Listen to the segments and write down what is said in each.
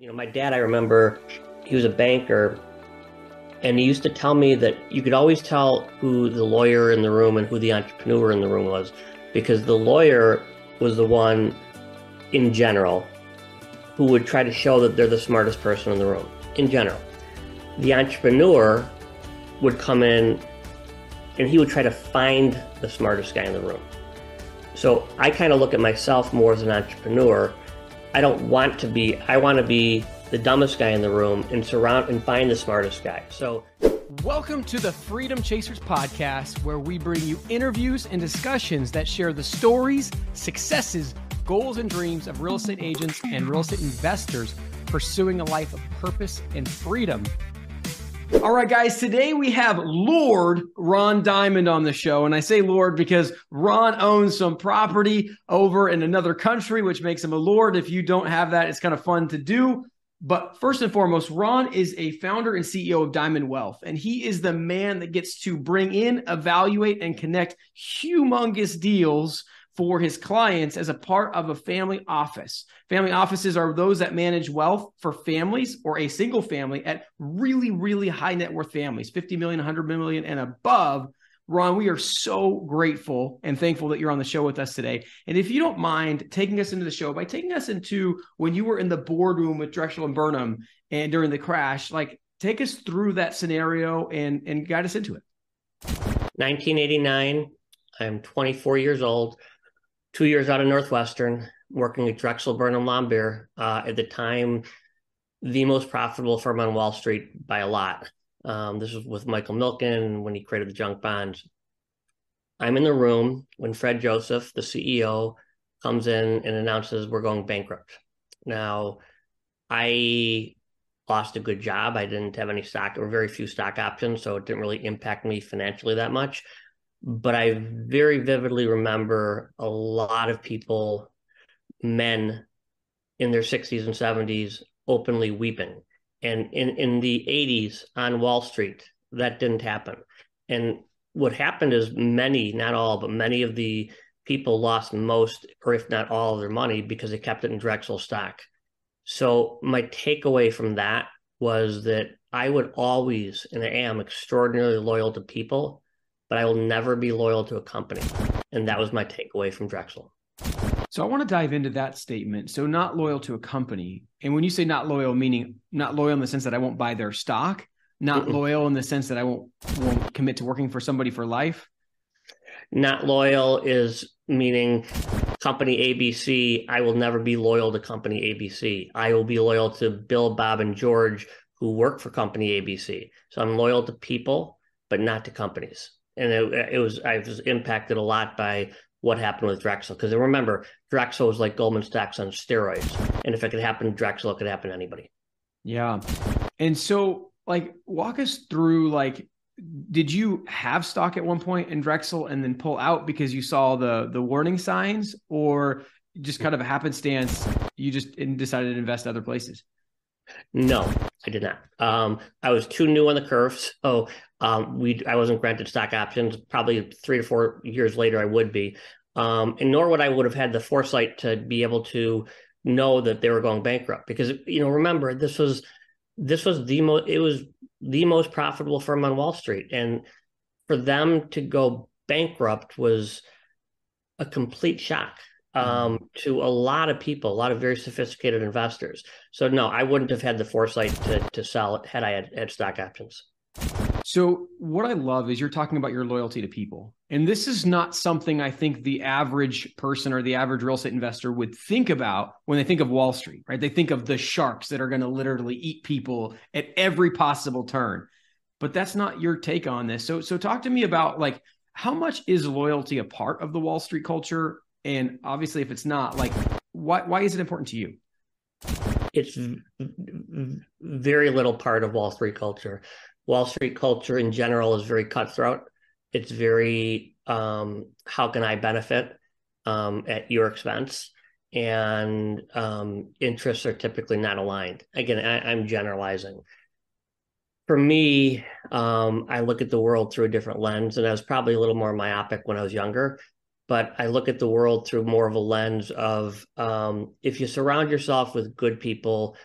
You know, my dad, I remember he was a banker and he used to tell me that you could always tell who the lawyer in the room and who the entrepreneur in the room was because the lawyer was the one in general who would try to show that they're the smartest person in the room in general. The entrepreneur would come in and he would try to find the smartest guy in the room. So I kind of look at myself more as an entrepreneur I don't want to be, I want to be the dumbest guy in the room and surround and find the smartest guy. So, welcome to the Freedom Chasers podcast, where we bring you interviews and discussions that share the stories, successes, goals, and dreams of real estate agents and real estate investors pursuing a life of purpose and freedom all right, guys, today we have Lord Ron Diamond on the show. And I say Lord because Ron owns some property over in another country, which makes him a Lord. If you don't have that, it's kind of fun to do. But first and foremost, Ron is a founder and CEO of Diamond Wealth, and he is the man that gets to bring in, evaluate, and connect humongous deals for his clients as a part of a family office. Family offices are those that manage wealth for families or a single family at really, really high net worth families, 50 million, 100 million, and above. Ron, we are so grateful and thankful that you're on the show with us today. And if you don't mind taking us into the show by taking us into when you were in the boardroom with Drexel and Burnham and during the crash, like take us through that scenario and and guide us into it. 1989. I'm 24 years old two years out of Northwestern, working at Drexel Burnham Lambert. Uh, at the time, the most profitable firm on Wall Street by a lot. Um, this was with Michael Milken when he created the junk bonds. I'm in the room when Fred Joseph, the CEO, comes in and announces we're going bankrupt. Now, I lost a good job. I didn't have any stock or very few stock options, so it didn't really impact me financially that much but I very vividly remember a lot of people, men in their 60s and 70s, openly weeping. And in, in the 80s on Wall Street, that didn't happen. And what happened is many, not all, but many of the people lost most, or if not all, of their money because they kept it in Drexel stock. So my takeaway from that was that I would always, and I am extraordinarily loyal to people but I will never be loyal to a company. And that was my takeaway from Drexel. So I want to dive into that statement. So not loyal to a company. And when you say not loyal, meaning not loyal in the sense that I won't buy their stock, not Mm-mm. loyal in the sense that I won't won't commit to working for somebody for life. Not loyal is meaning company ABC, I will never be loyal to company ABC. I will be loyal to Bill, Bob, and George who work for company ABC. So I'm loyal to people, but not to companies and it, it was I was impacted a lot by what happened with Drexel because remember Drexel was like Goldman Sachs on steroids, and if it could happen to Drexel, it could happen to anybody. Yeah, and so like walk us through like did you have stock at one point in Drexel and then pull out because you saw the the warning signs, or just kind of a happenstance you just decided to invest other places? No, I did not. Um, I was too new on the curve. So um, we I wasn't granted stock options. Probably three to four years later, I would be. Um, and nor would I would have had the foresight to be able to know that they were going bankrupt because you know remember this was this was the most it was the most profitable firm on Wall Street and for them to go bankrupt was a complete shock um, mm-hmm. to a lot of people, a lot of very sophisticated investors. So no, I wouldn't have had the foresight to to sell it had I had, had stock options. So what I love is you're talking about your loyalty to people. And this is not something I think the average person or the average real estate investor would think about when they think of Wall Street, right? They think of the sharks that are going to literally eat people at every possible turn. But that's not your take on this. So so talk to me about like how much is loyalty a part of the Wall Street culture and obviously, if it's not, like, why why is it important to you? It's very little part of Wall Street culture. Wall Street culture in general is very cutthroat. It's very um, how can I benefit um, at your expense, and um, interests are typically not aligned. Again, I, am generalizing. For me, um, I look at the world through a different lens, and I was probably a little more myopic when I was younger but I look at the world through more of a lens of um, if you surround yourself with good people,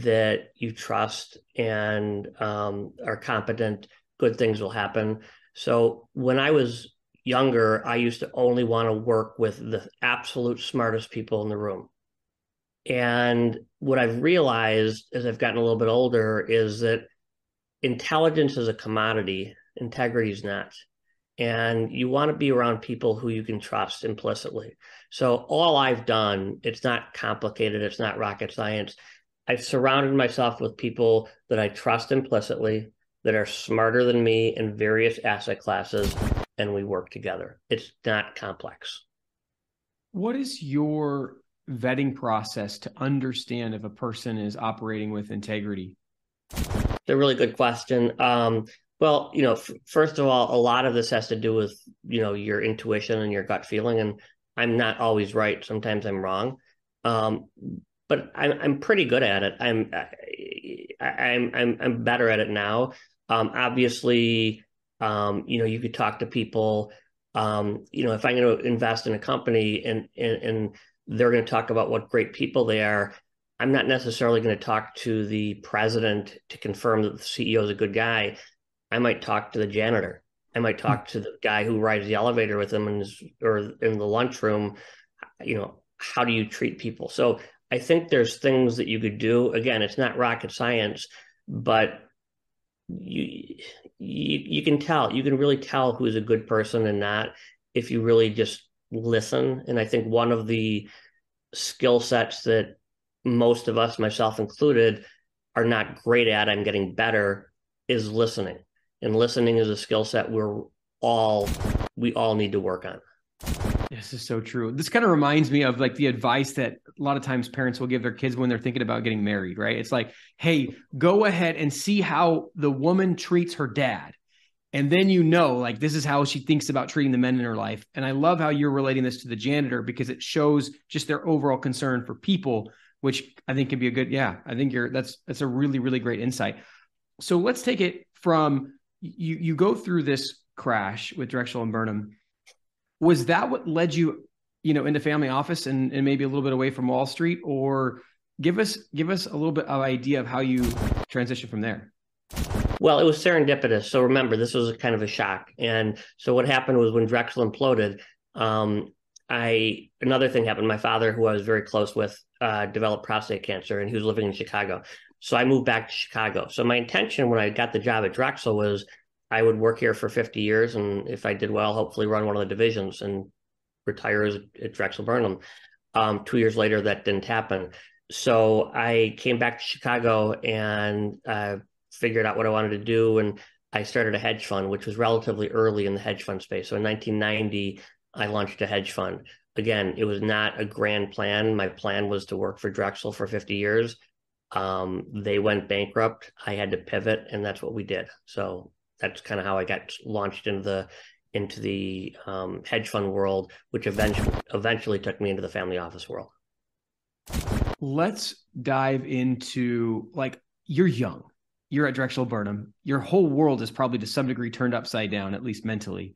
that you trust and um, are competent, good things will happen. So when I was younger, I used to only want to work with the absolute smartest people in the room. And what I've realized as I've gotten a little bit older is that intelligence is a commodity, integrity is not. And you want to be around people who you can trust implicitly. So, all I've done, it's not complicated, it's not rocket science. I've surrounded myself with people that I trust implicitly, that are smarter than me in various asset classes, and we work together. It's not complex. What is your vetting process to understand if a person is operating with integrity? It's a really good question. Um, well, you know, f- first of all, a lot of this has to do with you know your intuition and your gut feeling, and I'm not always right. Sometimes I'm wrong, um, but I'm I'm pretty good at it. I'm I'm I'm I'm better at it now. Um, obviously, um, you know, you could talk to people. Um, you know, if I'm going to invest in a company and and, and they're going to talk about what great people they are. I'm not necessarily going to talk to the president to confirm that the CEO is a good guy. I might talk to the janitor. I might talk mm-hmm. to the guy who rides the elevator with him in his, or in the lunchroom. You know, how do you treat people? So I think there's things that you could do. Again, it's not rocket science, but you you you can tell. You can really tell who's a good person and not if you really just listen. And I think one of the skill sets that most of us, myself included, are not great at, I'm getting better, is listening. And listening is a skill set we're all we all need to work on. This is so true. This kind of reminds me of like the advice that a lot of times parents will give their kids when they're thinking about getting married, right? It's like, hey, go ahead and see how the woman treats her dad and then you know like this is how she thinks about treating the men in her life and i love how you're relating this to the janitor because it shows just their overall concern for people which i think can be a good yeah i think you're that's that's a really really great insight so let's take it from you you go through this crash with drexel and burnham was that what led you you know into family office and, and maybe a little bit away from wall street or give us give us a little bit of idea of how you transition from there well, it was serendipitous. So remember, this was kind of a shock. And so what happened was when Drexel imploded, um, I another thing happened. My father, who I was very close with, uh, developed prostate cancer, and he was living in Chicago. So I moved back to Chicago. So my intention when I got the job at Drexel was I would work here for 50 years, and if I did well, hopefully run one of the divisions and retire as at Drexel Burnham. Um, two years later, that didn't happen. So I came back to Chicago and uh, figured out what I wanted to do, and I started a hedge fund, which was relatively early in the hedge fund space. So in 1990, I launched a hedge fund. Again, it was not a grand plan. My plan was to work for Drexel for 50 years. Um, they went bankrupt. I had to pivot, and that's what we did. So that's kind of how I got launched into the into the um, hedge fund world, which eventually eventually took me into the family office world. Let's dive into like you're young you're at Drexel Burnham, your whole world is probably to some degree turned upside down, at least mentally.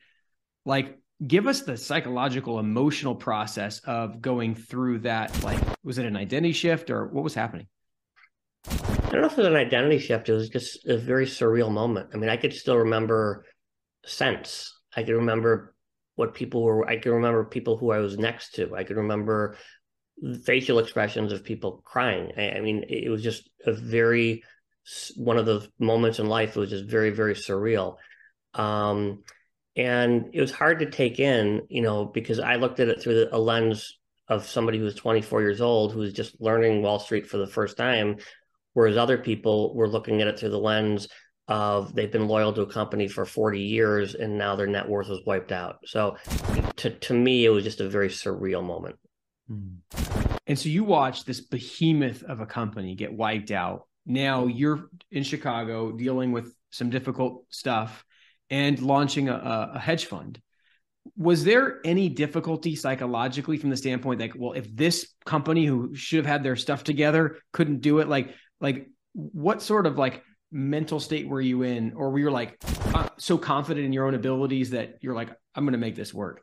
Like, give us the psychological, emotional process of going through that. Like, was it an identity shift or what was happening? I don't know if it was an identity shift. It was just a very surreal moment. I mean, I could still remember sense. I could remember what people were. I could remember people who I was next to. I could remember facial expressions of people crying. I, I mean, it was just a very one of those moments in life. It was just very, very surreal. Um, and it was hard to take in, you know, because I looked at it through a lens of somebody who was 24 years old who was just learning Wall Street for the first time, whereas other people were looking at it through the lens of they've been loyal to a company for 40 years and now their net worth was wiped out. So to to me, it was just a very surreal moment. Hmm. And so you watch this behemoth of a company get wiped out now you're in Chicago dealing with some difficult stuff and launching a, a hedge fund. Was there any difficulty psychologically from the standpoint that, well, if this company who should have had their stuff together couldn't do it, like, like what sort of like mental state were you in, or were you like uh, so confident in your own abilities that you're like, I'm going to make this work?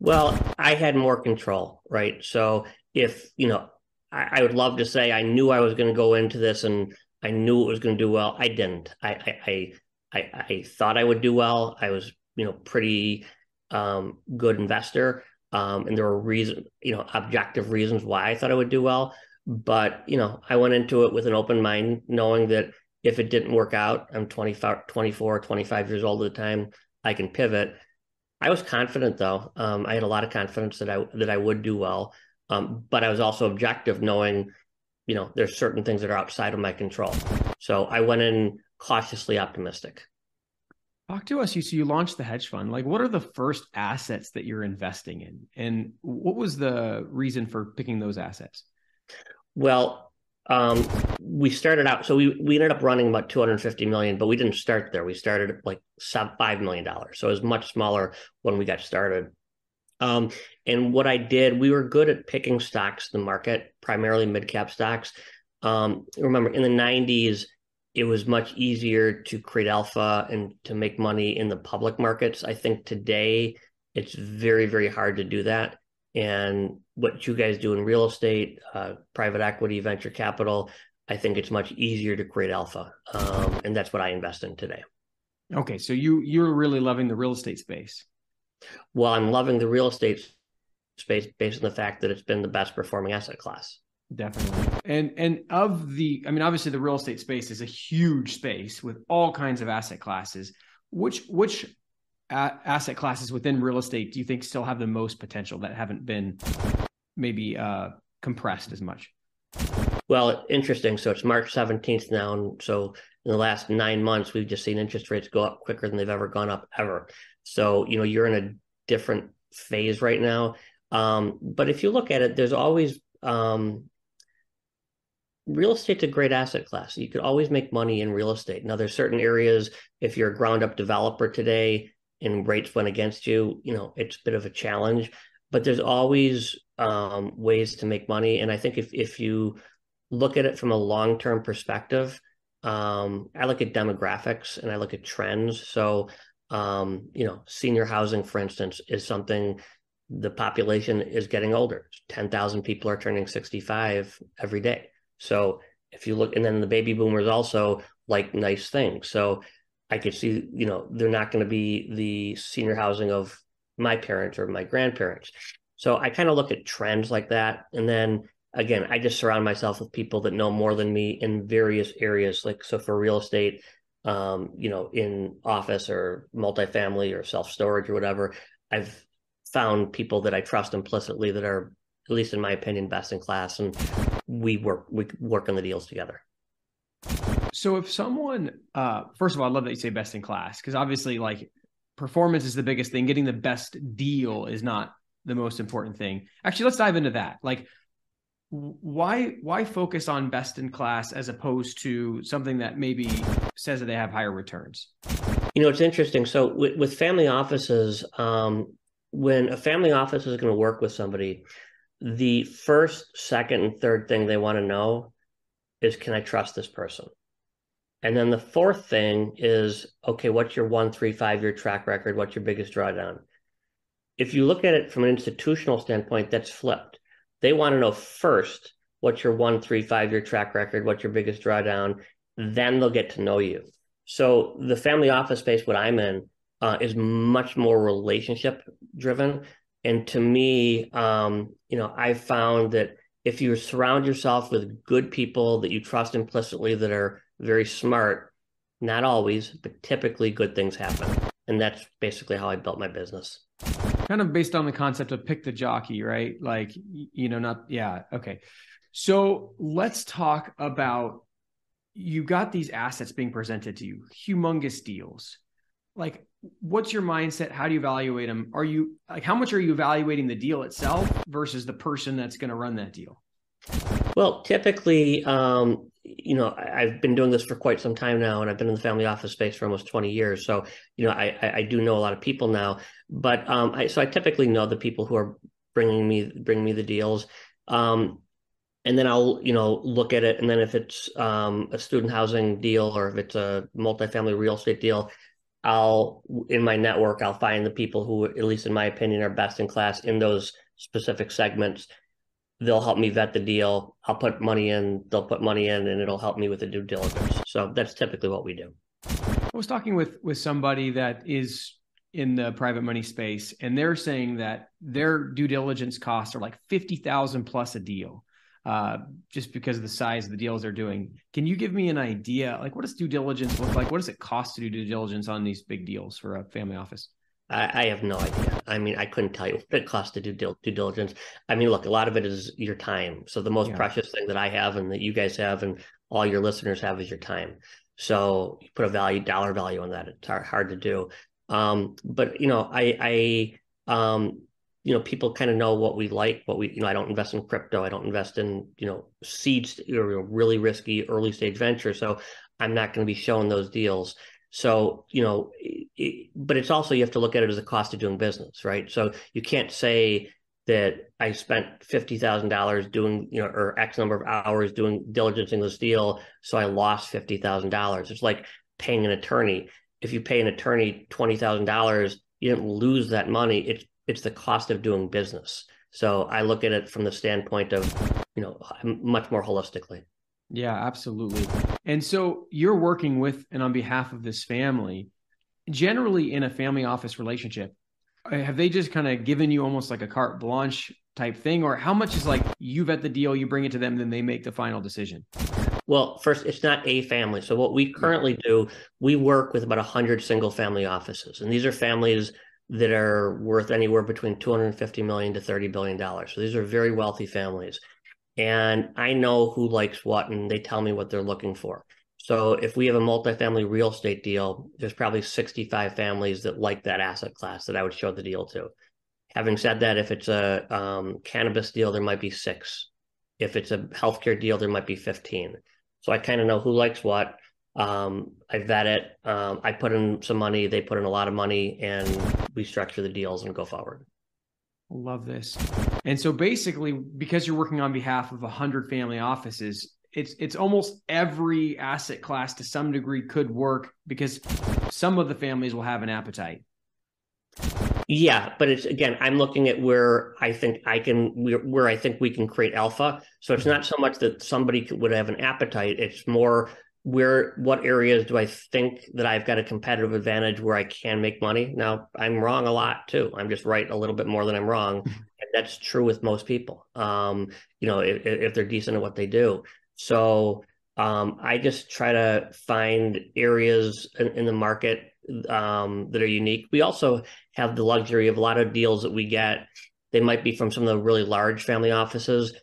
Well, I had more control, right? So if you know I, I would love to say I knew I was going to go into this and I knew it was going to do well. I didn't. I, I, I, I, thought I would do well. I was, you know, pretty um, good investor. Um, and there were reason, you know, objective reasons why I thought I would do well. But, you know, I went into it with an open mind, knowing that if it didn't work out, I'm 25, 24, 25 years old at the time, I can pivot. I was confident though. Um, I had a lot of confidence that I that I would do well. Um, but I was also objective, knowing, you know, there's certain things that are outside of my control. So I went in cautiously optimistic. Talk to us. You so you launched the hedge fund. Like, what are the first assets that you're investing in, and what was the reason for picking those assets? Well, um, we started out. So we we ended up running about 250 million, but we didn't start there. We started at like five million dollars. So it was much smaller when we got started. Um, and what I did, we were good at picking stocks in the market, primarily mid cap stocks. Um, remember, in the 90s, it was much easier to create alpha and to make money in the public markets. I think today it's very, very hard to do that. And what you guys do in real estate, uh, private equity, venture capital, I think it's much easier to create alpha. Um, and that's what I invest in today. Okay. So you, you're really loving the real estate space. Well, I'm loving the real estate space based on the fact that it's been the best performing asset class. Definitely. And and of the I mean obviously the real estate space is a huge space with all kinds of asset classes. Which which asset classes within real estate do you think still have the most potential that haven't been maybe uh, compressed as much? Well, interesting. So it's March 17th now. And so in the last nine months, we've just seen interest rates go up quicker than they've ever gone up ever. So, you know, you're in a different phase right now. Um, but if you look at it, there's always um, real estate's a great asset class. You could always make money in real estate. Now, there's certain areas, if you're a ground up developer today and rates went against you, you know, it's a bit of a challenge, but there's always um, ways to make money. And I think if, if you look at it from a long term perspective, um, I look at demographics and I look at trends. So, um, you know, senior housing, for instance, is something the population is getting older. 10,000 people are turning 65 every day. So if you look, and then the baby boomers also like nice things. So I could see, you know, they're not going to be the senior housing of my parents or my grandparents. So I kind of look at trends like that. And then again, I just surround myself with people that know more than me in various areas. Like, so for real estate, um, you know, in office or multifamily or self storage or whatever, I've found people that I trust implicitly that are, at least in my opinion, best in class. And we work we work on the deals together. So if someone, uh, first of all, I love that you say best in class because obviously, like performance is the biggest thing. Getting the best deal is not the most important thing. Actually, let's dive into that. Like, why why focus on best in class as opposed to something that maybe says that they have higher returns? You know, it's interesting. So with, with family offices, um, when a family office is going to work with somebody, the first, second, and third thing they want to know is can I trust this person? And then the fourth thing is okay, what's your one, three, five year track record? What's your biggest drawdown? If you look at it from an institutional standpoint, that's flipped. They want to know first what's your one, three, five year track record, what's your biggest drawdown, then they'll get to know you. So the family office space, what I'm in, uh, is much more relationship driven. And to me, um, you know, I found that if you surround yourself with good people that you trust implicitly that are very smart, not always, but typically good things happen. And that's basically how I built my business. Kind of based on the concept of pick the jockey, right? Like, you know, not, yeah, okay. So let's talk about you got these assets being presented to you, humongous deals. Like, what's your mindset how do you evaluate them are you like how much are you evaluating the deal itself versus the person that's going to run that deal well typically um, you know i've been doing this for quite some time now and i've been in the family office space for almost 20 years. So you know i i do know a lot of people now. But um I, so i typically know the people who are bringing me bringing me the deals. Um and then I'll, you know, look at it. And then if it's um, a student housing deal or if it's a multifamily real estate deal, I'll in my network I'll find the people who at least in my opinion are best in class in those specific segments they'll help me vet the deal. I'll put money in, they'll put money in, and it'll help me with the due diligence. So that's typically what we do. I was talking with with somebody that is in the private money space, and they're saying that their due diligence costs are like fifty thousand plus a deal, uh, just because of the size of the deals they're doing. Can you give me an idea? Like, what does due diligence look like? What does it cost to do due diligence on these big deals for a family office? I, I have no idea. I mean, I couldn't tell you what it costs to do due, due diligence. I mean, look, a lot of it is your time. So the most yeah. precious thing that I have and that you guys have and all your listeners have is your time. So you put a value, dollar value on that. It's hard, hard to do. Um, but you know, I, I, um, you know, people kind of know what we like, what we, you know, I don't invest in crypto. I don't invest in, you know, seeds or really risky early stage venture. So I'm not going to be showing those deals. So, you know, it, but it's also, you have to look at it as a cost of doing business, right? So you can't say, that I spent fifty thousand dollars doing, you know, or X number of hours doing diligencing this deal, so I lost fifty thousand dollars. It's like paying an attorney. If you pay an attorney twenty thousand dollars, you didn't lose that money. It's it's the cost of doing business. So I look at it from the standpoint of, you know, much more holistically. Yeah, absolutely. And so you're working with and on behalf of this family. Generally, in a family office relationship, uh, have they just kind of given you almost like a carte blanche type thing? Or how much is like you vet the deal you bring it to them then they make the final decision? Well first it's not a family. So what we currently do we work with about 100 single family offices. And these are families that are worth anywhere between 250 million to 30 billion dollars. So these are very wealthy families and i know who likes what and they tell me what they're looking for so if we have a multifamily real estate deal, there's probably 65 families that like that asset class that I would show the deal to. Having said that, if it's a um, cannabis deal, there might be six. If it's a healthcare deal, there might be 15. So I kind of know who likes what. Um, I vet it. Um, I put in some money. They put in a lot of money, and we structure the deals and go forward. Love this. And so basically, because you're working on behalf of 100 family offices, it's it's almost every asset class to some degree could work because some of the families will have an appetite. Yeah, but it's again, I'm looking at where I think I can where, where I think we can create alpha. So it's mm-hmm. not so much that somebody would have an appetite; it's more where what areas do I think that I've got a competitive advantage where I can make money. Now I'm wrong a lot too. I'm just right a little bit more than I'm wrong, and that's true with most people. Um, you know, if, if they're decent at what they do. So um, I just try to find areas in, in the market um, that are unique. We also have the luxury of a lot of deals that we get. They might be from some of the really large family offices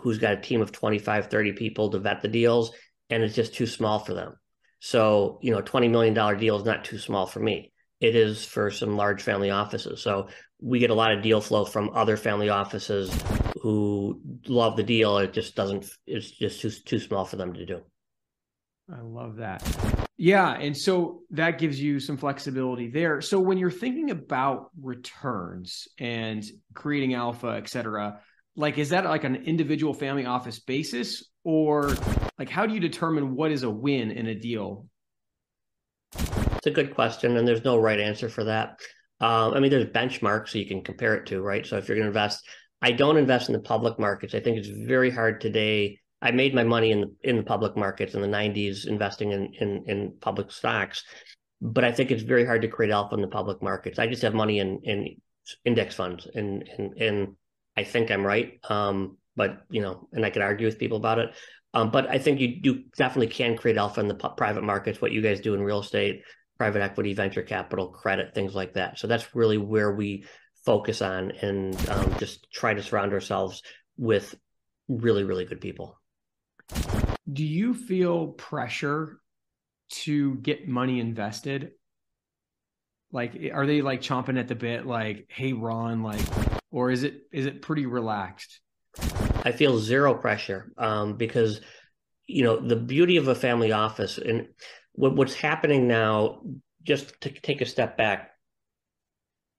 who's got a team of 25, 30 people to vet the deals, and it's just too small for them. So, you know, $20 million deal is not too small for me. It is for some large family offices. So we get a lot of deal flow from other family offices who love the deal. It just doesn't. It's just too too small for them to do. I love that. Yeah, and so that gives you some flexibility there. So when you're thinking about returns and creating alpha, et cetera, like is that like an individual family office basis, or like how do you determine what is a win in a deal? It's a good question, and there's no right answer for that. Um, I mean, there's benchmarks so you can compare it to, right? So if you're going to invest, I don't invest in the public markets. I think it's very hard today. I made my money in the, in the public markets in the 90s investing in, in, in public stocks, but I think it's very hard to create alpha in the public markets. I just have money in in index funds, and and and I think I'm right. Um, but you know, and I could argue with people about it. Um, but I think you you definitely can create alpha in the private markets. What you guys do in real estate, private equity, venture capital, credit, things like that. So that's really where we focus on and um, just try to surround ourselves with really, really good people. Do you feel pressure to get money invested? Like, are they like chomping at the bit, like, hey, Ron, like, or is it is it pretty relaxed? I feel zero pressure um, because you know the beauty of a family office and what, what's happening now, just to take a step back,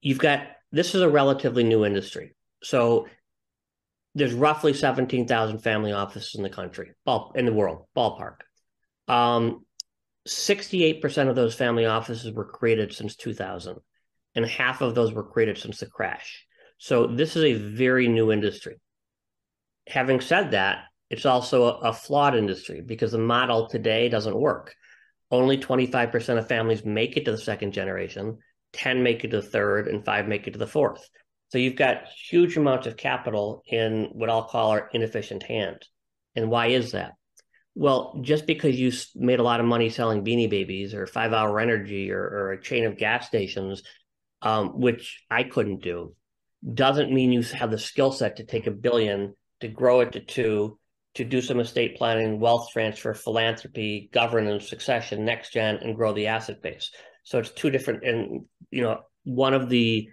you've got this is a relatively new industry. So there's roughly 17,000 family offices in the country, ball, in the world, ballpark. Um, 68% of those family offices were created since 2000, and half of those were created since the crash. So this is a very new industry. Having said that, it's also a, a flawed industry because the model today doesn't work. Only 25% of families make it to the second generation, 10 make it to the third, and five make it to the fourth. So you've got huge amounts of capital in what I'll call our inefficient hands. And why is that? Well, just because you made a lot of money selling beanie babies or five hour energy or, or a chain of gas stations, um, which I couldn't do, doesn't mean you have the skill set to take a billion, to grow it to two, to do some estate planning, wealth transfer, philanthropy, governance, succession, next gen, and grow the asset base. So it's two different. And you know, one of the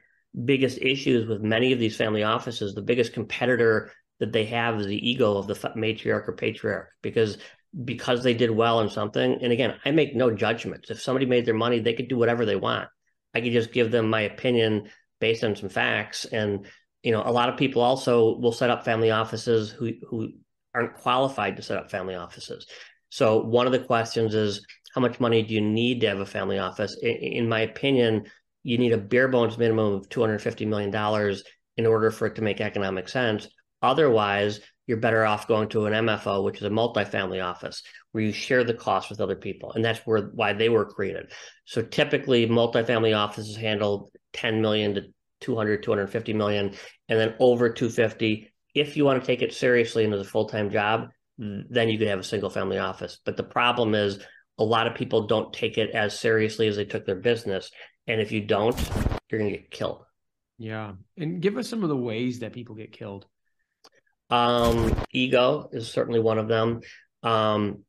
biggest issues with many of these family offices, the biggest competitor that they have is the ego of the matriarch or patriarch because because they did well in something. And again, I make no judgments. If somebody made their money, they could do whatever they want. I could just give them my opinion based on some facts. And you know, a lot of people also will set up family offices who who aren't qualified to set up family offices. So one of the questions is how much money do you need to have a family office? In, in my opinion, you need a bare bones minimum of $250 million in order for it to make economic sense. Otherwise, you're better off going to an MFO, which is a multifamily office, where you share the cost with other people. And that's where why they were created. So typically multifamily offices handle 10 million to 200, 250 million, and then over 250 if you want to take it seriously and as a full-time job, then you could have a single family office. But the problem is a lot of people don't take it as seriously as they took their business. And if you don't, you're going to get killed. Yeah. And give us some of the ways that people get killed. Um, ego is certainly one of them. Um,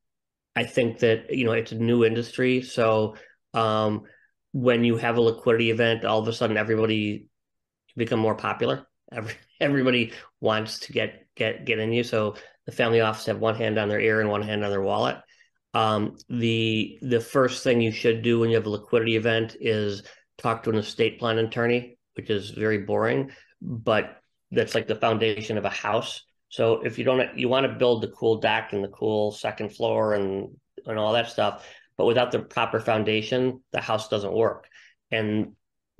I think that, you know, it's a new industry. So um, when you have a liquidity event, all of a sudden everybody become more popular. Every, everybody wants to get get get in you. So the family office have one hand on their ear and one hand on their wallet. Um, the the first thing you should do when you have a liquidity event is talk to an estate plan attorney, which is very boring, but that's like the foundation of a house. So if you don't, you want to build the cool deck and the cool second floor and and all that stuff, but without the proper foundation, the house doesn't work. And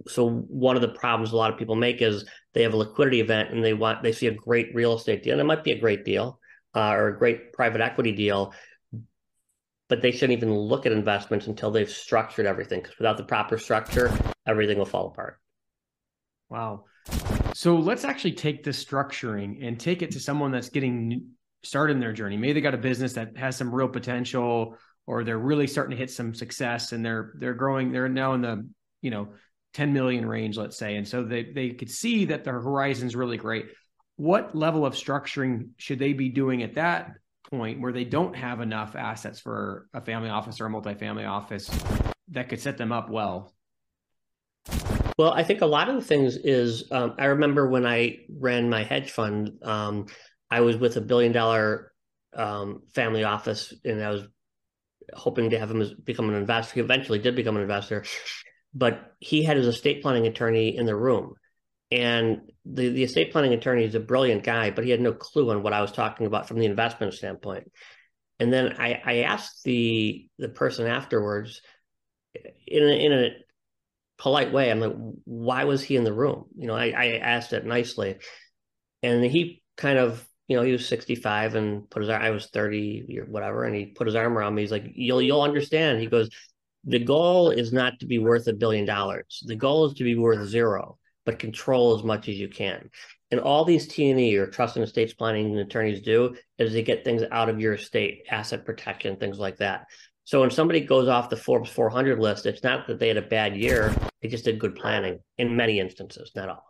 so one of the problems a lot of people make is they have a liquidity event and they want they see a great real estate deal and it might be a great deal uh, or a great private equity deal but they shouldn't even look at investments until they've structured everything because without the proper structure everything will fall apart. Wow. So let's actually take this structuring and take it to someone that's getting started in their journey. Maybe they got a business that has some real potential or they're really starting to hit some success and they're they're growing they're now in the you know 10 million range, let's say. And so they, they could see that their horizon's really great. What level of structuring should they be doing at that point where they don't have enough assets for a family office or a multifamily office that could set them up well? Well, I think a lot of the things is um, I remember when I ran my hedge fund, um, I was with a billion dollar um, family office and I was hoping to have him become an investor. He eventually did become an investor but he had his estate planning attorney in the room. And the, the estate planning attorney is a brilliant guy, but he had no clue on what I was talking about from the investment standpoint. And then I, I asked the the person afterwards in a, in a polite way, I'm like, why was he in the room? You know, I, I asked it nicely. And he kind of, you know, he was 65 and put his I was 30 or whatever, and he put his arm around me. He's like, You'll you'll understand. He goes, the goal is not to be worth a billion dollars. The goal is to be worth zero, but control as much as you can. And all these T&E or trust and estates planning attorneys do is they get things out of your estate, asset protection, things like that. So when somebody goes off the Forbes 400 list, it's not that they had a bad year; they just did good planning in many instances, not all.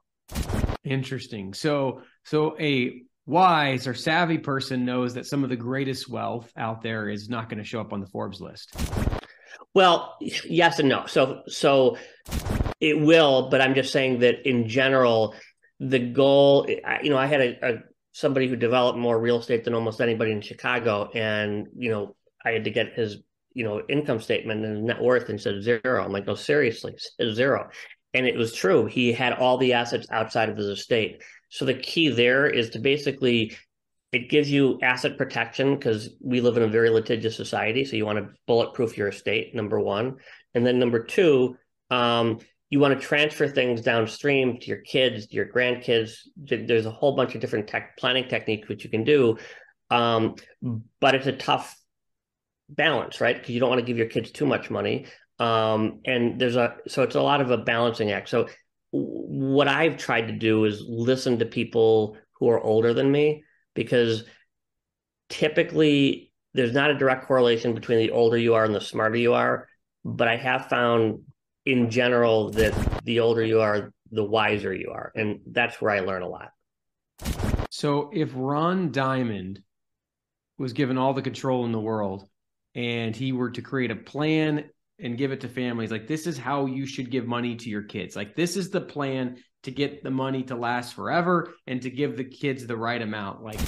Interesting. So, so a wise or savvy person knows that some of the greatest wealth out there is not going to show up on the Forbes list. Well, yes and no. So so it will, but I'm just saying that in general, the goal. You know, I had a, a somebody who developed more real estate than almost anybody in Chicago, and you know, I had to get his you know income statement and net worth and said zero. I'm like, no, seriously, zero. And it was true. He had all the assets outside of his estate. So the key there is to basically it gives you asset protection because we live in a very litigious society. So you want to bulletproof your estate, number one. And then number two, um, you want to transfer things downstream to your kids, to your grandkids. There's a whole bunch of different tech planning techniques which you can do, um, but it's a tough balance, right? Because you don't want to give your kids too much money, um, and there's a so it's a lot of a balancing act. So what I've tried to do is listen to people who are older than me because typically there's not a direct correlation between the older you are and the smarter you are but i have found in general that the older you are the wiser you are. And that's where i learn a lot. So if ron diamond was given all the control in the world and he were to create a plan and give it to families like this is how you should give money to your kids. Like this is the plan to get the money to last forever and to give the kids the right amount. Like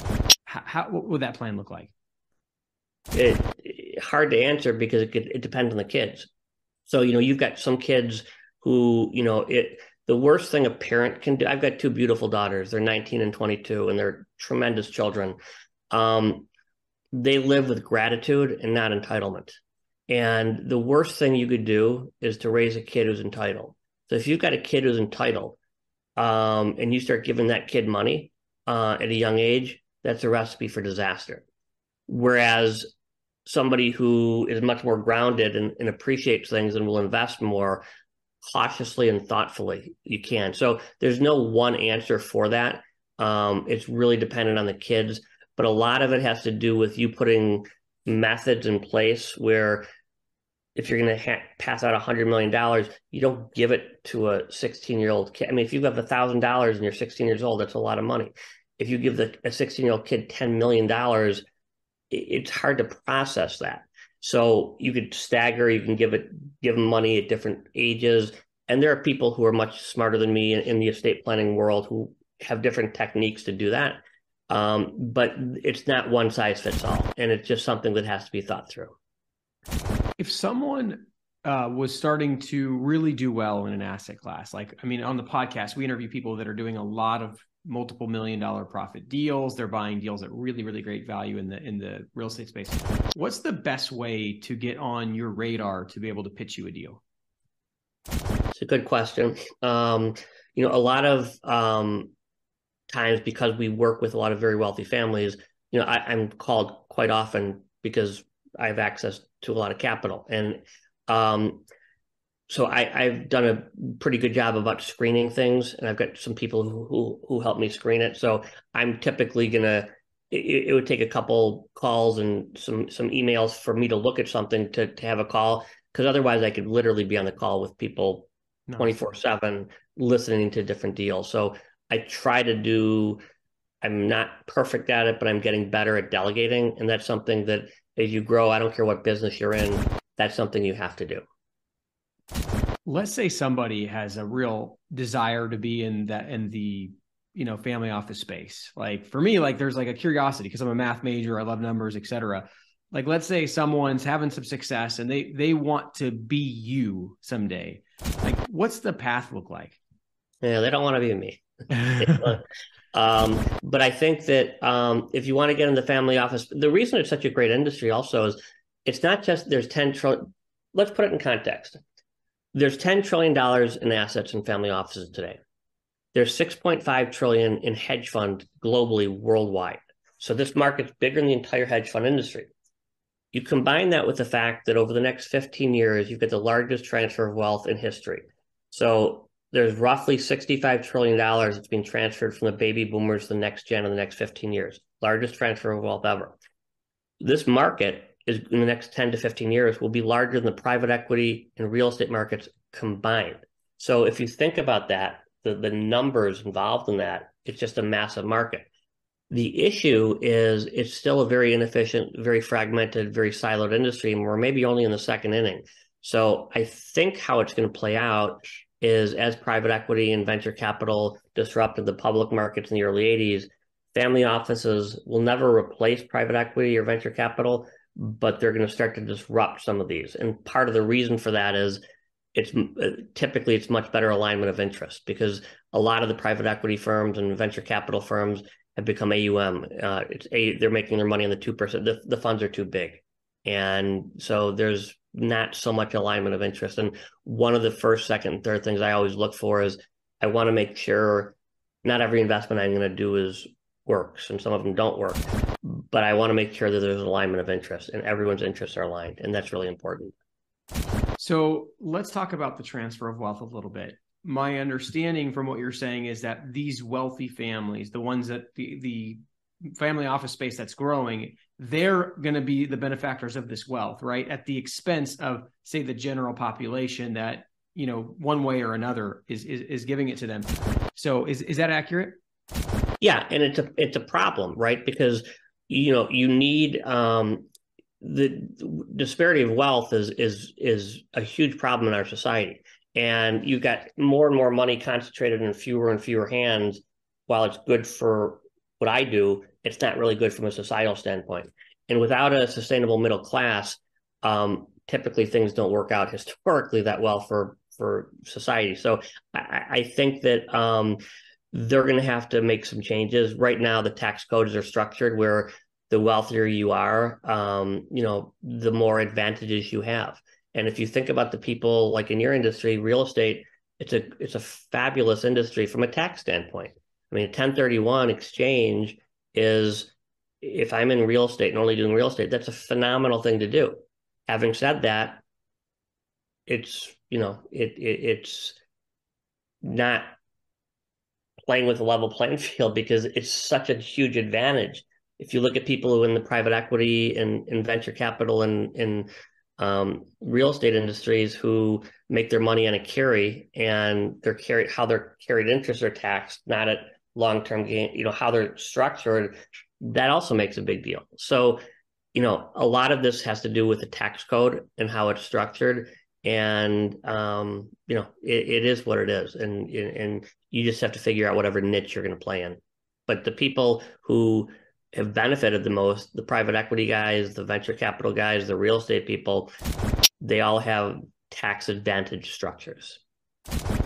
how, how what would that plan look like? It, hard to answer because it could, it depends on the kids. So you know you've got some kids who you know it the worst thing a parent can do i've got two beautiful daughters. They're 19 and 22 and they're tremendous children. Um, they live with gratitude and not entitlement. And the worst thing you could do is to raise a kid who's entitled. So if you've got a kid who's entitled, um, and you start giving that kid money uh, at a young age, that's a recipe for disaster. Whereas somebody who is much more grounded and, and appreciates things and will invest more cautiously and thoughtfully, you can. So there's no one answer for that. Um, it's really dependent on the kids, but a lot of it has to do with you putting methods in place where if you're going to ha- pass out a hundred million dollars, you don't give it to a 16 year old kid. I mean, if you have a thousand dollars and you're 16 years old, that's a lot of money. If you give the, a 16 year old kid 10 million dollars, it, it's hard to process that. So you could stagger. You can give it give them money at different ages. And there are people who are much smarter than me in, in the estate planning world who have different techniques to do that. Um, but it's not one size fits all, and it's just something that has to be thought through if someone uh, was starting to really do well in an asset class, like I mean, on the podcast, we interview people that are doing a lot of multiple million dollar profit deals. They're buying deals at really, really great value in the in the real estate space. What's the best way to get on your radar to be able to pitch you a deal? It's a good question. Um, you know, a lot of um, times because we work with a lot of very wealthy families, you know, I, I'm called quite often because I have access to a lot of capital. And um, so I, have done a pretty good job about screening things, and I've got some people who who, who help me screen it. So I'm typically gonna. It, it, would take a couple calls and some some emails for me to look at something to to have a call because otherwise I could literally be on the call with people twenty four seven listening to different deals. So I try to do. I'm not perfect at it, but I'm getting better at delegating, and that's something that as you grow, I don't care what business you're in, that's something you have to do. Let's say somebody has a real desire to be in that in the you know family office space. Like for me, like there's like a curiosity because I'm a math major, I love numbers, etc. Like let's say someone's having some success and they they want to be you someday. Like what's the path look like? Yeah, they don't want to be me. Um, but I think that um, if you want to get in the family office, the reason it's such a great industry also is it's not just there's 10 trillion. Let's put it in context. There's 10 trillion dollars in assets in family offices today. There's 6.5 trillion in hedge fund globally worldwide. So this market's bigger than the entire hedge fund industry. You combine that with the fact that over the next 15 years, you've got the largest transfer of wealth in history. So there's roughly $65 trillion that's being transferred from the baby boomers to the next gen in the next 15 years. Largest transfer of wealth ever. This market is in the next 10 to 15 years will be larger than the private equity and real estate markets combined. So if you think about that, the, the numbers involved in that, it's just a massive market. The issue is it's still a very inefficient, very fragmented, very siloed industry, and we're maybe only in the second inning. So I think how it's going to play out is as private equity and venture capital disrupted the public markets in the early 80s, family offices will never replace private equity or venture capital, but they're going to start to disrupt some of these. And part of the reason for that is it's typically it's much better alignment of interest because a lot of the private equity firms and venture capital firms have become AUM. Uh, it's a they're making their money on the two percent. The, the funds are too big, and so there's not so much alignment of interest. And one of the first, second, third things I always look for is I want to make sure not every investment I'm going to do is works, and some of them don't work. But I want to make sure that there's alignment of interest, and everyone's interests are aligned, and that's really important. So let's talk about the transfer of wealth a little bit. My understanding from what you're saying is that these wealthy families, the ones that the the family office space that's growing, they're going to be the benefactors of this wealth, right? At the expense of, say, the general population that you know one way or another is is, is giving it to them. So is is that accurate? Yeah, and it's a it's a problem, right? Because you know you need um, the disparity of wealth is is is a huge problem in our society, and you've got more and more money concentrated in fewer and fewer hands. While it's good for what I do, it's not really good from a societal standpoint. And without a sustainable middle class, um, typically things don't work out historically that well for for society. So I, I think that um, they're going to have to make some changes. Right now, the tax codes are structured where the wealthier you are, um, you know, the more advantages you have. And if you think about the people like in your industry, real estate, it's a it's a fabulous industry from a tax standpoint. I mean, 1031 exchange is if I'm in real estate and only doing real estate, that's a phenomenal thing to do. Having said that, it's you know it, it it's not playing with a level playing field because it's such a huge advantage. If you look at people who in the private equity and, and venture capital and, and um, real estate industries who make their money on a carry and their carry how their carried interests are taxed, not at long term gain, you know, how they're structured, that also makes a big deal. So, you know, a lot of this has to do with the tax code and how it's structured and um, you know it, it is what it is, and and you just have to figure out whatever niche you're going to play in. But the people who have benefited the most, the private equity guys, the venture capital guys, the real estate people, they all have tax advantage structures.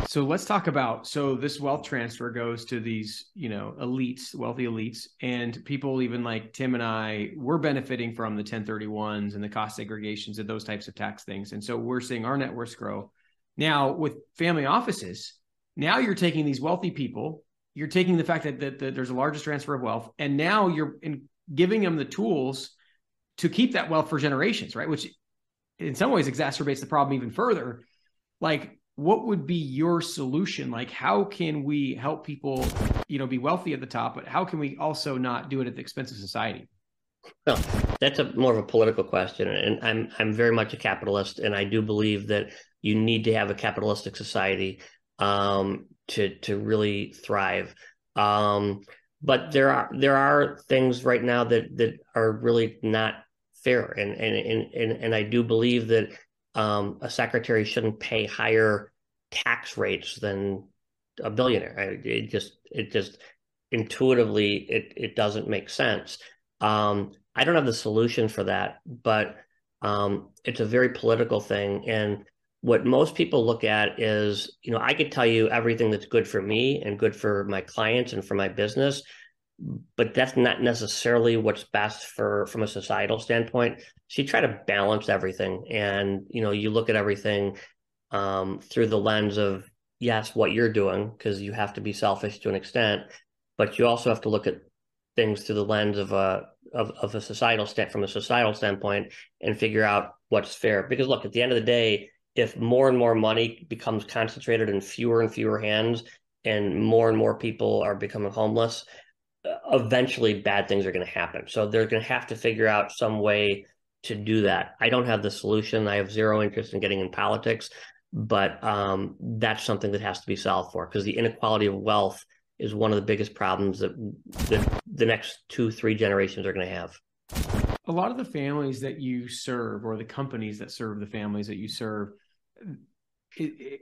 So let's talk about so this wealth transfer goes to these, you know, elites, wealthy elites, and people even like Tim and I, we're benefiting from the 1031s and the cost segregations and those types of tax things. And so we're seeing our net worths grow. Now with family offices, now you're taking these wealthy people, you're taking the fact that, that, that there's a largest transfer of wealth, and now you're in, giving them the tools to keep that wealth for generations, right? Which in some ways exacerbates the problem even further. Like what would be your solution? Like how can we help people you know be wealthy at the top but how can we also not do it at the expense of society? Well that's a more of a political question and i'm i'm very much a capitalist and i do believe that you need to have a capitalistic society um, to to really thrive. Um, but there are there are things right now that that are really not fair and and and and, I do believe that um, a secretary shouldn't pay higher tax rates than a billionaire. It just it just intuitively it it doesn't make sense. Um, I don't have the solution for that, but um, it's a very political thing. And what most people look at is, you know, I could tell you everything that's good for me and good for my clients and for my business, but that's not necessarily what's best for from a societal standpoint. So you try to balance everything, and you know, you look at everything um, through the lens of yes, what you're doing because you have to be selfish to an extent, but you also have to look at things through the lens of a of, of a societal stand from a societal standpoint and figure out what's fair. Because look, at the end of the day, if more and more money becomes concentrated in fewer and fewer hands, and more and more people are becoming homeless, eventually bad things are going to happen. So they're going to have to figure out some way to do that. I don't have the solution. I have zero interest in getting in politics but um, that's something that has to be solved for because the inequality of wealth is one of the biggest problems that, that the next two three generations are going to have. A lot of the families that you serve or the companies that serve the families that you serve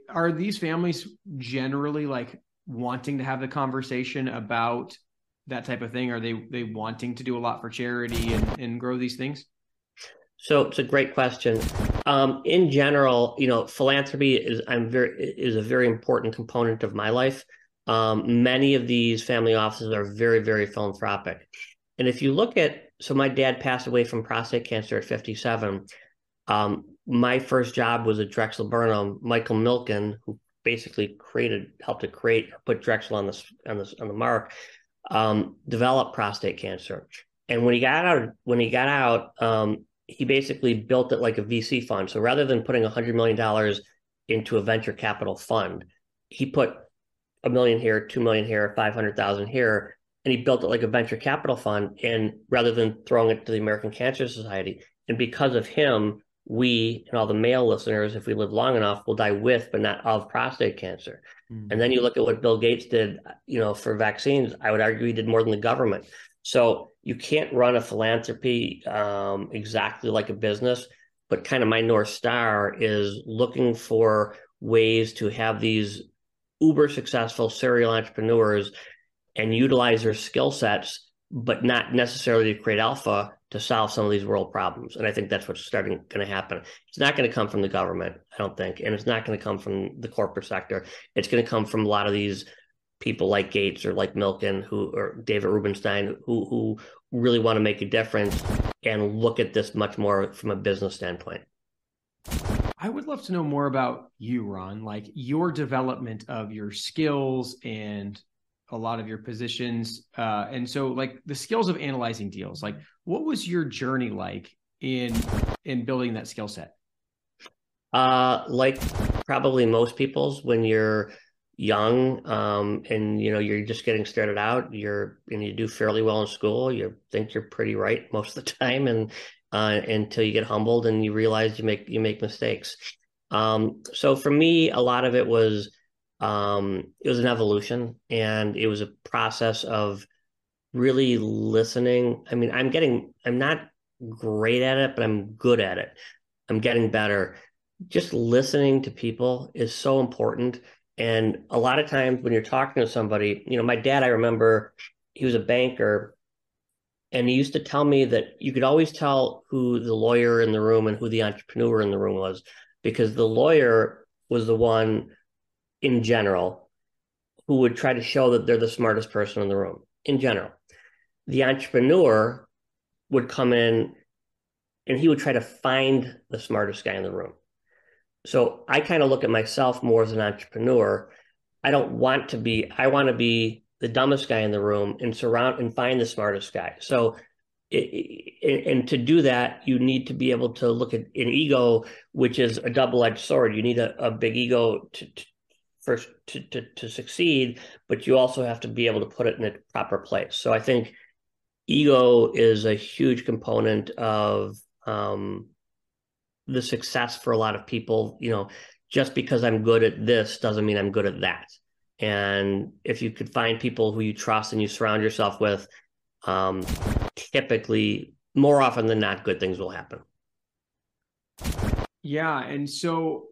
are these families generally like wanting to have the conversation about that type of thing? Are they they wanting to do a lot for charity and, and grow these things? So it's a great question. Um, in general, you know, philanthropy is I'm very is a very important component of my life. Um, many of these family offices are very very philanthropic, and if you look at so my dad passed away from prostate cancer at 57. Um, my first job was at Drexel Burnham. Michael Milken, who basically created, helped to create, put Drexel on the on the on the mark, um, developed prostate cancer. And when he got out, when he got out, um, he basically built it like a VC fund. So rather than putting a hundred million dollars into a venture capital fund, he put a million here, two million here, five hundred thousand here, and he built it like a venture capital fund. And rather than throwing it to the American Cancer Society, and because of him, we and all the male listeners, if we live long enough, will die with, but not of prostate cancer. Mm-hmm. And then you look at what Bill Gates did, you know, for vaccines. I would argue he did more than the government. So you can't run a philanthropy um, exactly like a business, but kind of my north star is looking for ways to have these uber successful serial entrepreneurs and utilize their skill sets, but not necessarily to create alpha to solve some of these world problems. And I think that's what's starting going to happen. It's not going to come from the government, I don't think, and it's not going to come from the corporate sector. It's going to come from a lot of these people like Gates or like Milken who or David Rubenstein who who really want to make a difference and look at this much more from a business standpoint. I would love to know more about you, Ron, like your development of your skills and a lot of your positions. Uh, and so like the skills of analyzing deals, like what was your journey like in in building that skill set? Uh, like probably most people's when you're young um, and you know you're just getting started out you're and you do fairly well in school you think you're pretty right most of the time and uh, until you get humbled and you realize you make you make mistakes. Um, so for me a lot of it was um, it was an evolution and it was a process of really listening. I mean i'm getting i'm not great at it but i'm good at it. I'm getting better. Just listening to people is so important and a lot of times when you're talking to somebody you know my dad i remember he was a banker and he used to tell me that you could always tell who the lawyer in the room and who the entrepreneur in the room was because the lawyer was the one in general who would try to show that they're the smartest person in the room in general. The entrepreneur would come in and he would try to find the smartest guy in the room. So I kind of look at myself more as an entrepreneur. I don't want to be, I want to be the dumbest guy in the room and surround and find the smartest guy. So and to do that, you need to be able to look at an ego, which is a double-edged sword. You need a, a big ego to, to, first to, to, to succeed, but you also have to be able to put it in a proper place. So I think ego is a huge component of um, the success for a lot of people. You know, just because I'm good at this doesn't mean I'm good at that. And if you could find people who you trust and you surround yourself with, um, typically, more often than not, good things will happen. Yeah. And so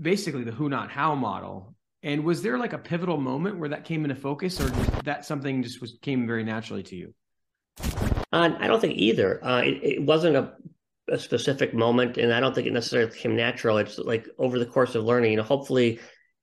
basically the who not how model and was there like a pivotal moment where that came into focus or that something just was came very naturally to you uh, i don't think either uh, it, it, wasn't a, a, specific moment and i don't think it necessarily came natural it's like over the course of learning you know hopefully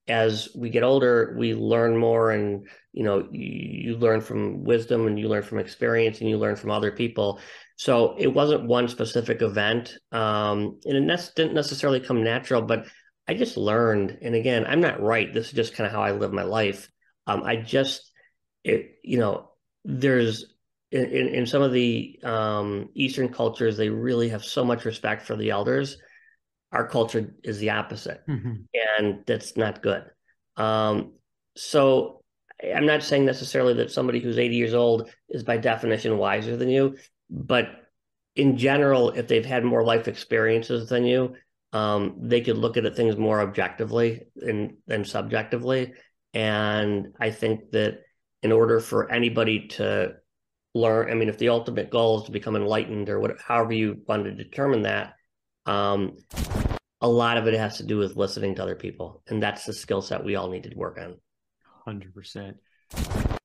as we get older we learn more and you know you, you learn from wisdom and you learn from experience and you learn from other people so it wasn't one specific event um, and it didn't necessarily come natural but I just learned, and again, I'm not right. This is just kind of how I live my life. Um, I just, it, you know, there's in, in some of the um, Eastern cultures, they really have so much respect for the elders. Our culture is the opposite, mm-hmm. and that's not good. Um, so I'm not saying necessarily that somebody who's 80 years old is by definition wiser than you, but in general, if they've had more life experiences than you, um, they could look at things more objectively and, than subjectively. And I think that in order for anybody to learn, I mean, if the ultimate goal is to become enlightened or what, however you want to determine that, um, a lot of it has to do with listening to other people. And that's the skill set we all need to work on. 100%.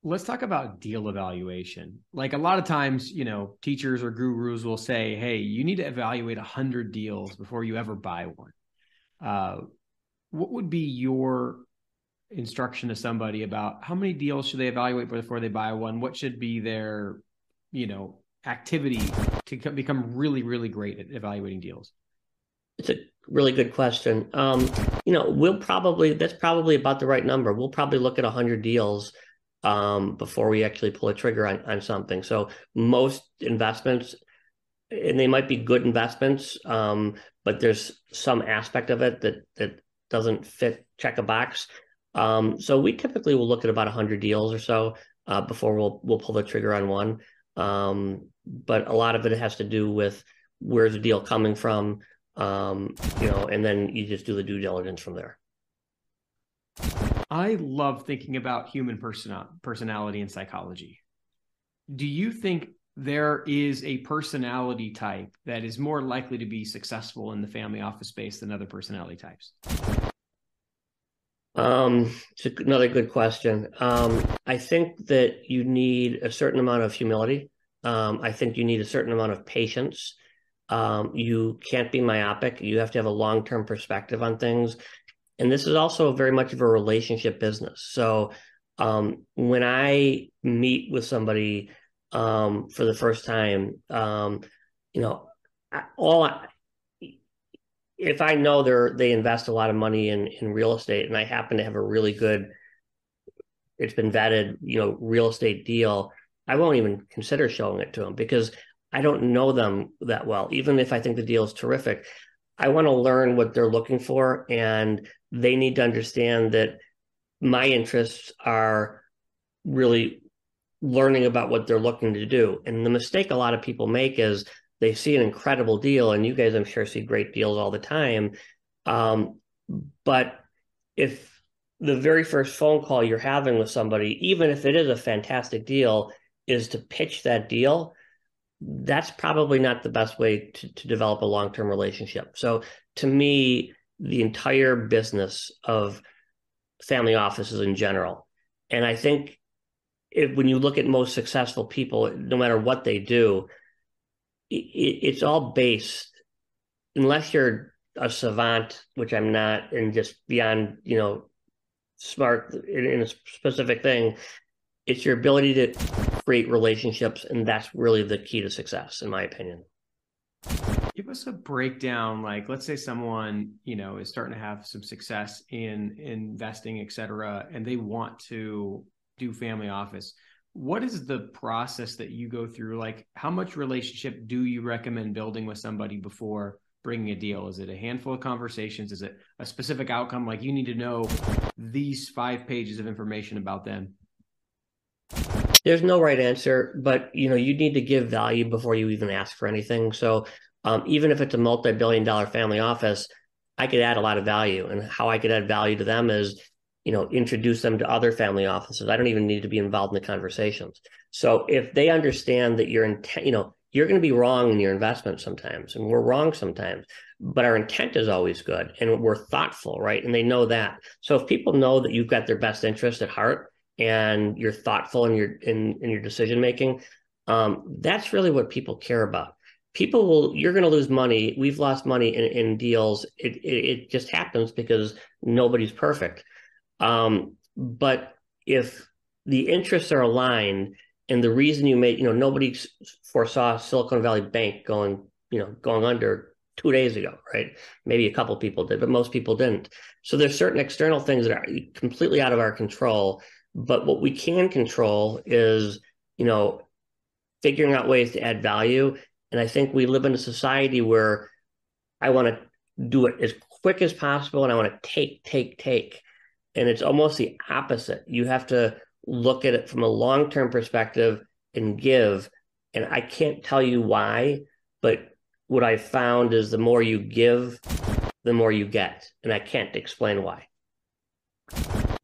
Let's talk about deal evaluation. Like a lot of times, you know, teachers or gurus will say, "Hey, you need to evaluate a hundred deals before you ever buy one." Uh, what would be your instruction to somebody about how many deals should they evaluate before they buy one? What should be their, you know, activity to become really, really great at evaluating deals? It's a really good question. Um, you know, we'll probably that's probably about the right number. We'll probably look at hundred deals um, before we actually pull a trigger on, on something. So most investments, and they might be good investments, um, but there's some aspect of it that that doesn't fit check a box. Um, so we typically will look at about hundred deals or so uh, before we'll we'll pull the trigger on one. Um, but a lot of it has to do with where's the deal coming from, um, you know, and then you just do the due diligence from there. I love thinking about human person- personality and psychology. Do you think there is a personality type that is more likely to be successful in the family office space than other personality types? Um, it's another good question. Um, I think that you need a certain amount of humility. Um, I think you need a certain amount of patience. Um, you can't be myopic. You have to have a long term perspective on things. And this is also very much of a relationship business. So um, when I meet with somebody um, for the first time, you know, all I, if I know they're they invest a lot of money in in real estate, and I happen to have a really good, it's been vetted, you know, real estate deal, I won't even consider showing it to them because I don't know them that well. Even if I think the deal is terrific, I want to learn what they're looking for, and they need to understand that my interests are really learning about what they're looking to do. And the mistake a lot of people make is they see an incredible deal, and you guys, I'm sure, see great deals all the time. Um, but if the very first phone call you're having with somebody, even if it is a fantastic deal, is to pitch that deal, that's probably not the best way to, to develop a long term relationship. So, to me, the entire business of family offices in general, and I think if, when you look at most successful people, no matter what they do, it's all based, unless you're a savant, which I'm not, and just beyond, you know, smart in, in a specific thing, it's your ability to create relationships, and that's really the key to success, in my opinion. Give us a breakdown. Like, let's say someone you know is starting to have some success in investing, et cetera, and they want to do family office what is the process that you go through? Like how much relationship do you recommend building with somebody before bringing a deal? Is it a handful of conversations? Is it a specific outcome? Like you need to know these five pages of information about them. There's no right answer but you know you need to give value before you even ask for anything. So um, even if it's a multi-billion dollar family office i could add a lot of value. And how i could add value to them is you know introduce them to other family offices. I don't even need to be involved in the conversations. So if they understand that your intent you know you're going to be wrong in your investment sometimes and we're wrong sometimes but our intent is always good and we're thoughtful right? And they know that. So if people know that you've got their best interest at heart and you're thoughtful in your in, in your decision making um, that's really what people care about. People will you're going to lose money. We've lost money in, in deals. It, it, it just happens because nobody's perfect um, but if the interests are aligned and the reason you made, you know, nobody foresaw Silicon Valley Bank going, you know, going under two days ago, right? Maybe a couple people did, but most people didn't. So there's certain external things that are completely out of our control. But what we can control is, you know, figuring out ways to add value. And I think we live in a society where I want to do it as quick as possible and I want to take, take, take and it's almost the opposite. You have to look at it from a long term perspective and give. And I can't tell you why, but what I found is the more you give, the more you get. And I can't explain why.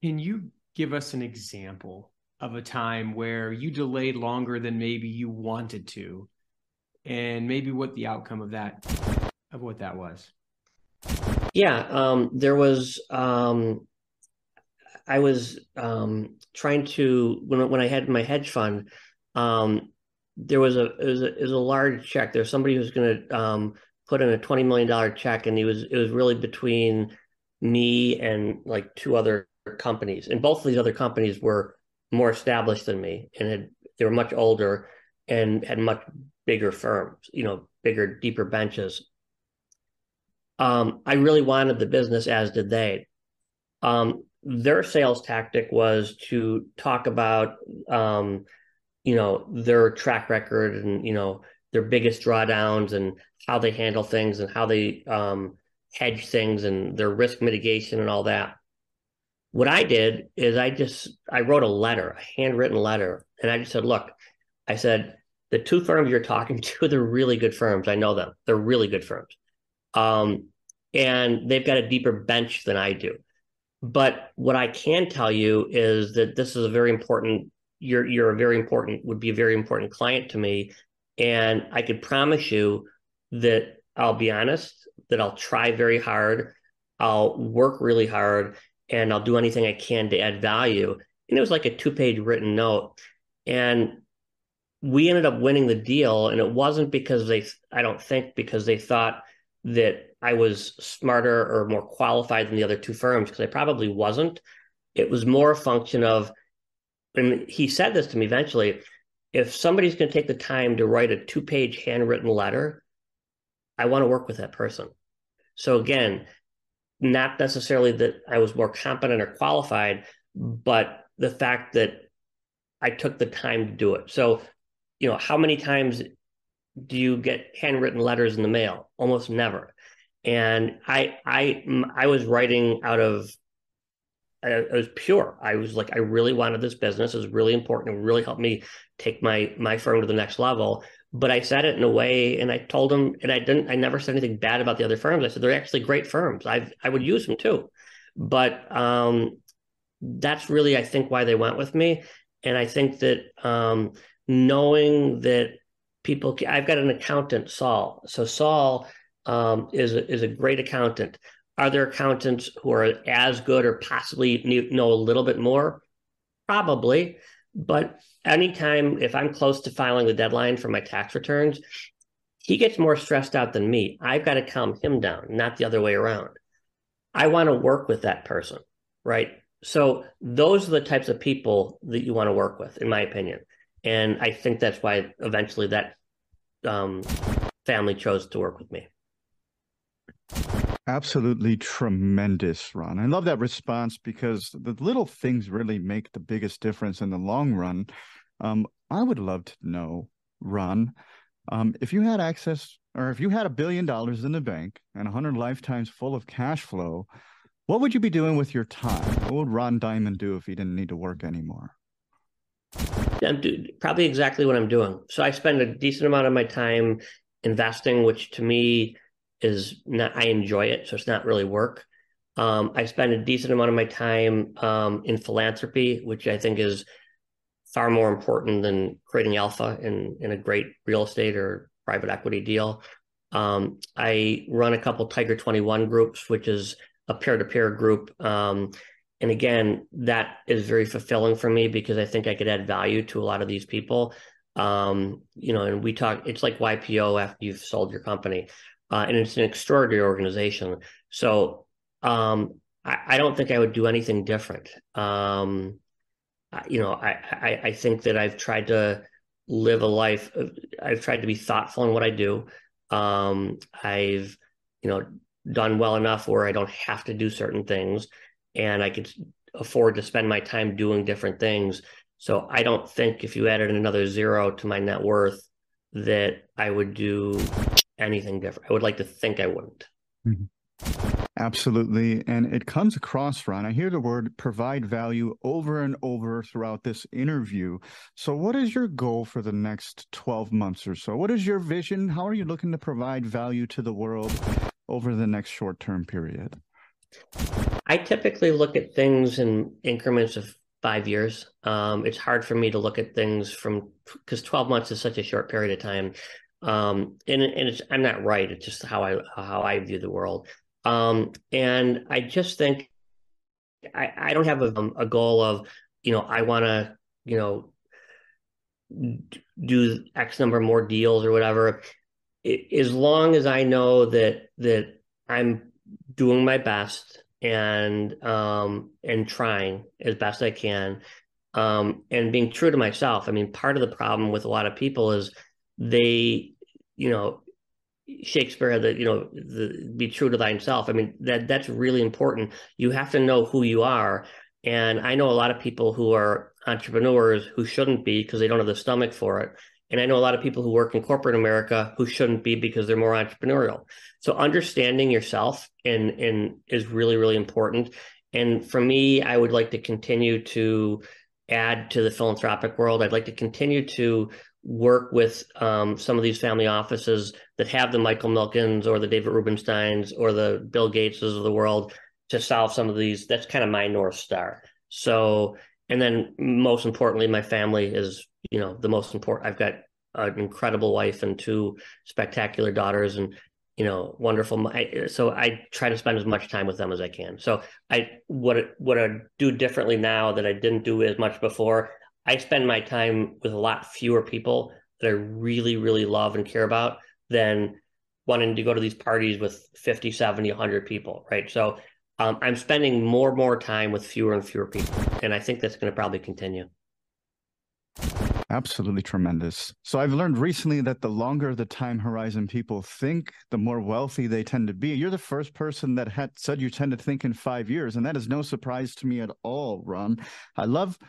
Can you give us an example of a time where you delayed longer than maybe you wanted to? And maybe what the outcome of that of what that was? Yeah, um, there was um, I was um, trying to when when I had my hedge fund, um, there was a it was a, it was a large check. There's somebody who's going to um, put in a twenty million dollar check, and he was it was really between me and like two other companies, and both of these other companies were more established than me, and had they were much older and had much bigger firms, you know, bigger, deeper benches. Um, I really wanted the business, as did they. Um, their sales tactic was to talk about, um, you know, their track record and you know their biggest drawdowns and how they handle things and how they um, hedge things and their risk mitigation and all that. What I did is I just I wrote a letter, a handwritten letter, and I just said, look, I said the two firms you're talking to, they're really good firms. I know them. They're really good firms. Um, and they've got a deeper bench than I do. But what I can tell you is that this is a very important. You're you're a very important would be a very important client to me, and I could promise you that I'll be honest that I'll try very hard, I'll work really hard, and I'll do anything I can to add value. And it was like a two page written note, and we ended up winning the deal, and it wasn't because they I don't think because they thought that I was smarter or more qualified than the other two firms because I probably wasn't. It was more a function of, and he said this to me eventually if somebody's going to take the time to write a two page handwritten letter, I want to work with that person. So again, not necessarily that I was more competent or qualified, but the fact that I took the time to do it. So, you know, how many times do you get handwritten letters in the mail? Almost never. And I, I, I was writing out of, it was pure. I was like, I really wanted this business. It was really important. It really helped me take my my firm to the next level. But I said it in a way, and I told them, and I didn't. I never said anything bad about the other firms. I said they're actually great firms. I I would use them too. But um, that's really, I think, why they went with me. And I think that um, knowing that people i've got an accountant saul so saul um, is, is a great accountant. Are there accountants who are as good or possibly know a little bit more? Probably. But anytime if i'm close to filing the deadline for my tax returns he gets more stressed out than me. I've got to calm him down not the other way around. I want to work with that person right? So those are the types of people that you want to work with in my opinion. And I think that's why eventually that um, family chose to work with me. Absolutely tremendous, Ron. I love that response because the little things really make the biggest difference in the long run. Um, I would love to know, Ron, um, if you had access or if you had a billion dollars in the bank and 100 lifetimes full of cash flow, what would you be doing with your time? What would Ron Diamond do if he didn't need to work anymore? Probably exactly what I'm doing. So I spend a decent amount of my time investing, which to me is not, I enjoy it. So it's not really work. Um, I spend a decent amount of my time um, in philanthropy, which I think is far more important than creating alpha in, in a great real estate or private equity deal. Um, I run a couple Tiger 21 groups, which is a peer to peer group. Um, and again that is very fulfilling for me because i think i could add value to a lot of these people um, you know and we talk it's like ypo after you've sold your company uh, and it's an extraordinary organization. So um, I, I, don't think i would do anything different. Um, you know I, I, I think that i've tried to live a life i've tried to be thoughtful in what i do. Um, i've you know done well enough where i don't have to do certain things and I could afford to spend my time doing different things. So I don't think if you added another zero to my net worth that I would do anything different. I would like to think I wouldn't. Mm-hmm. Absolutely. And it comes across, Ron. I hear the word provide value over and over throughout this interview. So, what is your goal for the next 12 months or so? What is your vision? How are you looking to provide value to the world over the next short term period? I typically look at things in increments of five years. Um, it's hard for me to look at things from because 12 months is such a short period of time. Um, and and I'm not right. It's just how I how I view the world. Um, and I just think I, I don't have a, a goal of you know I want to you know do X number more deals or whatever. It, as long as I know that that I'm doing my best and um and trying as best I can um and being true to myself. I mean, part of the problem with a lot of people is they, you know, Shakespeare the you know the be true to thyself. I mean that that's really important. You have to know who you are, and I know a lot of people who are entrepreneurs who shouldn't be because they don't have the stomach for it. And I know a lot of people who work in corporate America who shouldn't be because they're more entrepreneurial. So understanding yourself and and is really really important. And for me, I would like to continue to add to the philanthropic world. I'd like to continue to work with um, some of these family offices that have the Michael Milkens or the David Rubensteins or the Bill Gateses of the world to solve some of these. That's kind of my north star. So, and then most importantly, my family is you know the most important. I've got an incredible wife and two spectacular daughters, and you know wonderful. So I try to spend as much time with them as I can. So I what what I do differently now that I didn't do as much before I spend my time with a lot fewer people that I really, really love and care about than wanting to go to these parties with 50, 70, 100 people, right? So um, I'm spending more and more time with fewer and fewer people. And I think that's going to probably continue. Absolutely tremendous. So I've learned recently that the longer the time horizon people think, the more wealthy they tend to be. You're the first person that had said you tend to think in five years, and that is no surprise to me at all, Ron. I love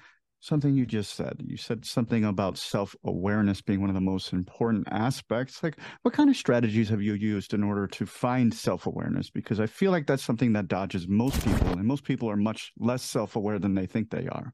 something you just said. You said something about self awareness being one of the most important aspects. Like, what kind of strategies have you used in order to find self awareness? Because I feel like that's something that dodges most people, and most people are much less self aware than they think they are.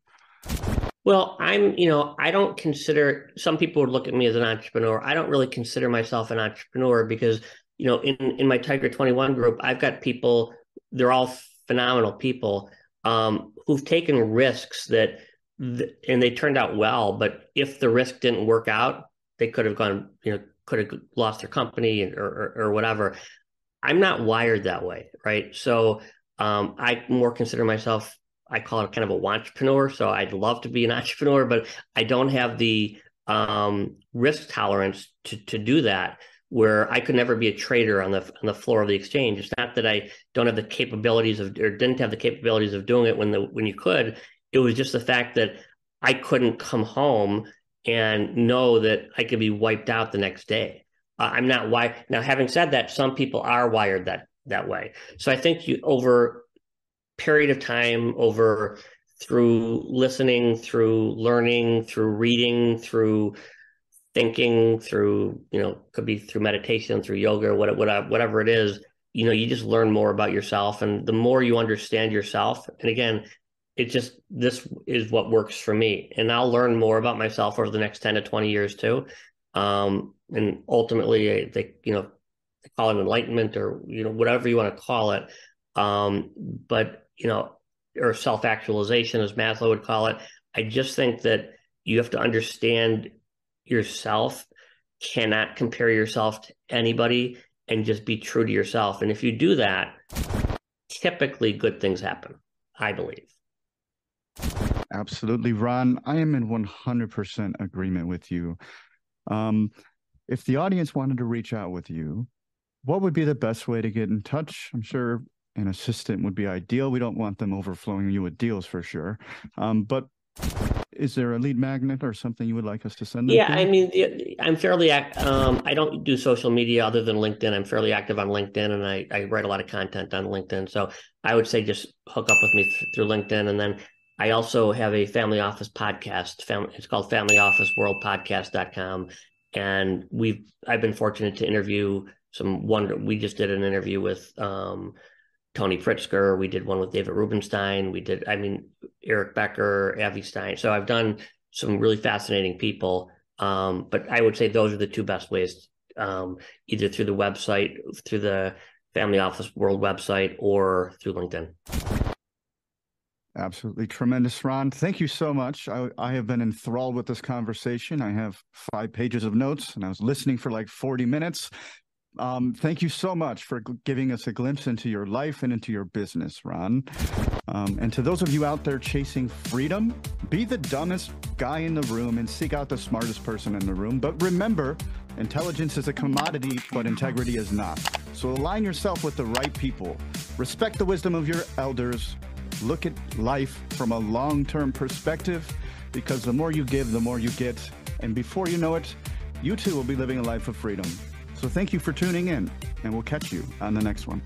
Well, I'm, you know, I don't consider some people would look at me as an entrepreneur. I don't really consider myself an entrepreneur because, you know, in in my Tiger 21 group, I've got people, they're all phenomenal people um, who've taken risks that and they turned out well. But if the risk didn't work out, they could have gone, you know, could have lost their company or, or, or whatever. I'm not wired that way, right? So um, I more consider myself, I call it kind of a entrepreneur. So I'd love to be an entrepreneur, but I don't have the um, risk tolerance to to do that. Where I could never be a trader on the on the floor of the exchange. It's not that I don't have the capabilities of or didn't have the capabilities of doing it when the when you could. It was just the fact that I couldn't come home and know that I could be wiped out the next day. Uh, I'm not wired. Now, having said that, some people are wired that that way. So I think you over period of time, over through listening, through learning, through reading, through thinking, through you know, could be through meditation, through yoga, whatever, whatever it is. You know, you just learn more about yourself, and the more you understand yourself, and again, it just this is what works for me. And i'll learn more about myself over the next 10 to 20 years too. Um, and ultimately they you know they call it enlightenment or you know whatever you want to call it. Um, but you know or self-actualization as maslow would call it i just think that you have to understand yourself cannot compare yourself to anybody and just be true to yourself. And if you do that typically good things happen i believe Absolutely, Ron. I am in 100% agreement with you. Um, if the audience wanted to reach out with you, what would be the best way to get in touch? I'm sure an assistant would be ideal. We don't want them overflowing you with deals for sure. Um, but is there a lead magnet or something you would like us to send? Yeah, to? I mean, I'm fairly. Um, I don't do social media other than LinkedIn. I'm fairly active on LinkedIn, and I, I write a lot of content on LinkedIn. So I would say just hook up with me th- through LinkedIn, and then I also have a family office podcast. It's called Family Office World Podcast.com. And we've I've been fortunate to interview some wonder we just did an interview with um, Tony Pritzker. We did one with David Rubenstein. We did, I mean, Eric Becker, Avi Stein. So I've done some really fascinating people. Um, but I would say those are the two best ways, um, either through the website, through the Family Office World website, or through LinkedIn. Absolutely tremendous, Ron. Thank you so much. I, I have been enthralled with this conversation. I have five pages of notes and I was listening for like 40 minutes. Um, thank you so much for giving us a glimpse into your life and into your business, Ron. Um, and to those of you out there chasing freedom, be the dumbest guy in the room and seek out the smartest person in the room. But remember, intelligence is a commodity, but integrity is not. So align yourself with the right people. Respect the wisdom of your elders look at life from a long term perspective because the more you give, the more you get. And before you know it, you too will be living a life of freedom. So thank you for tuning in, and we'll catch you on the next one.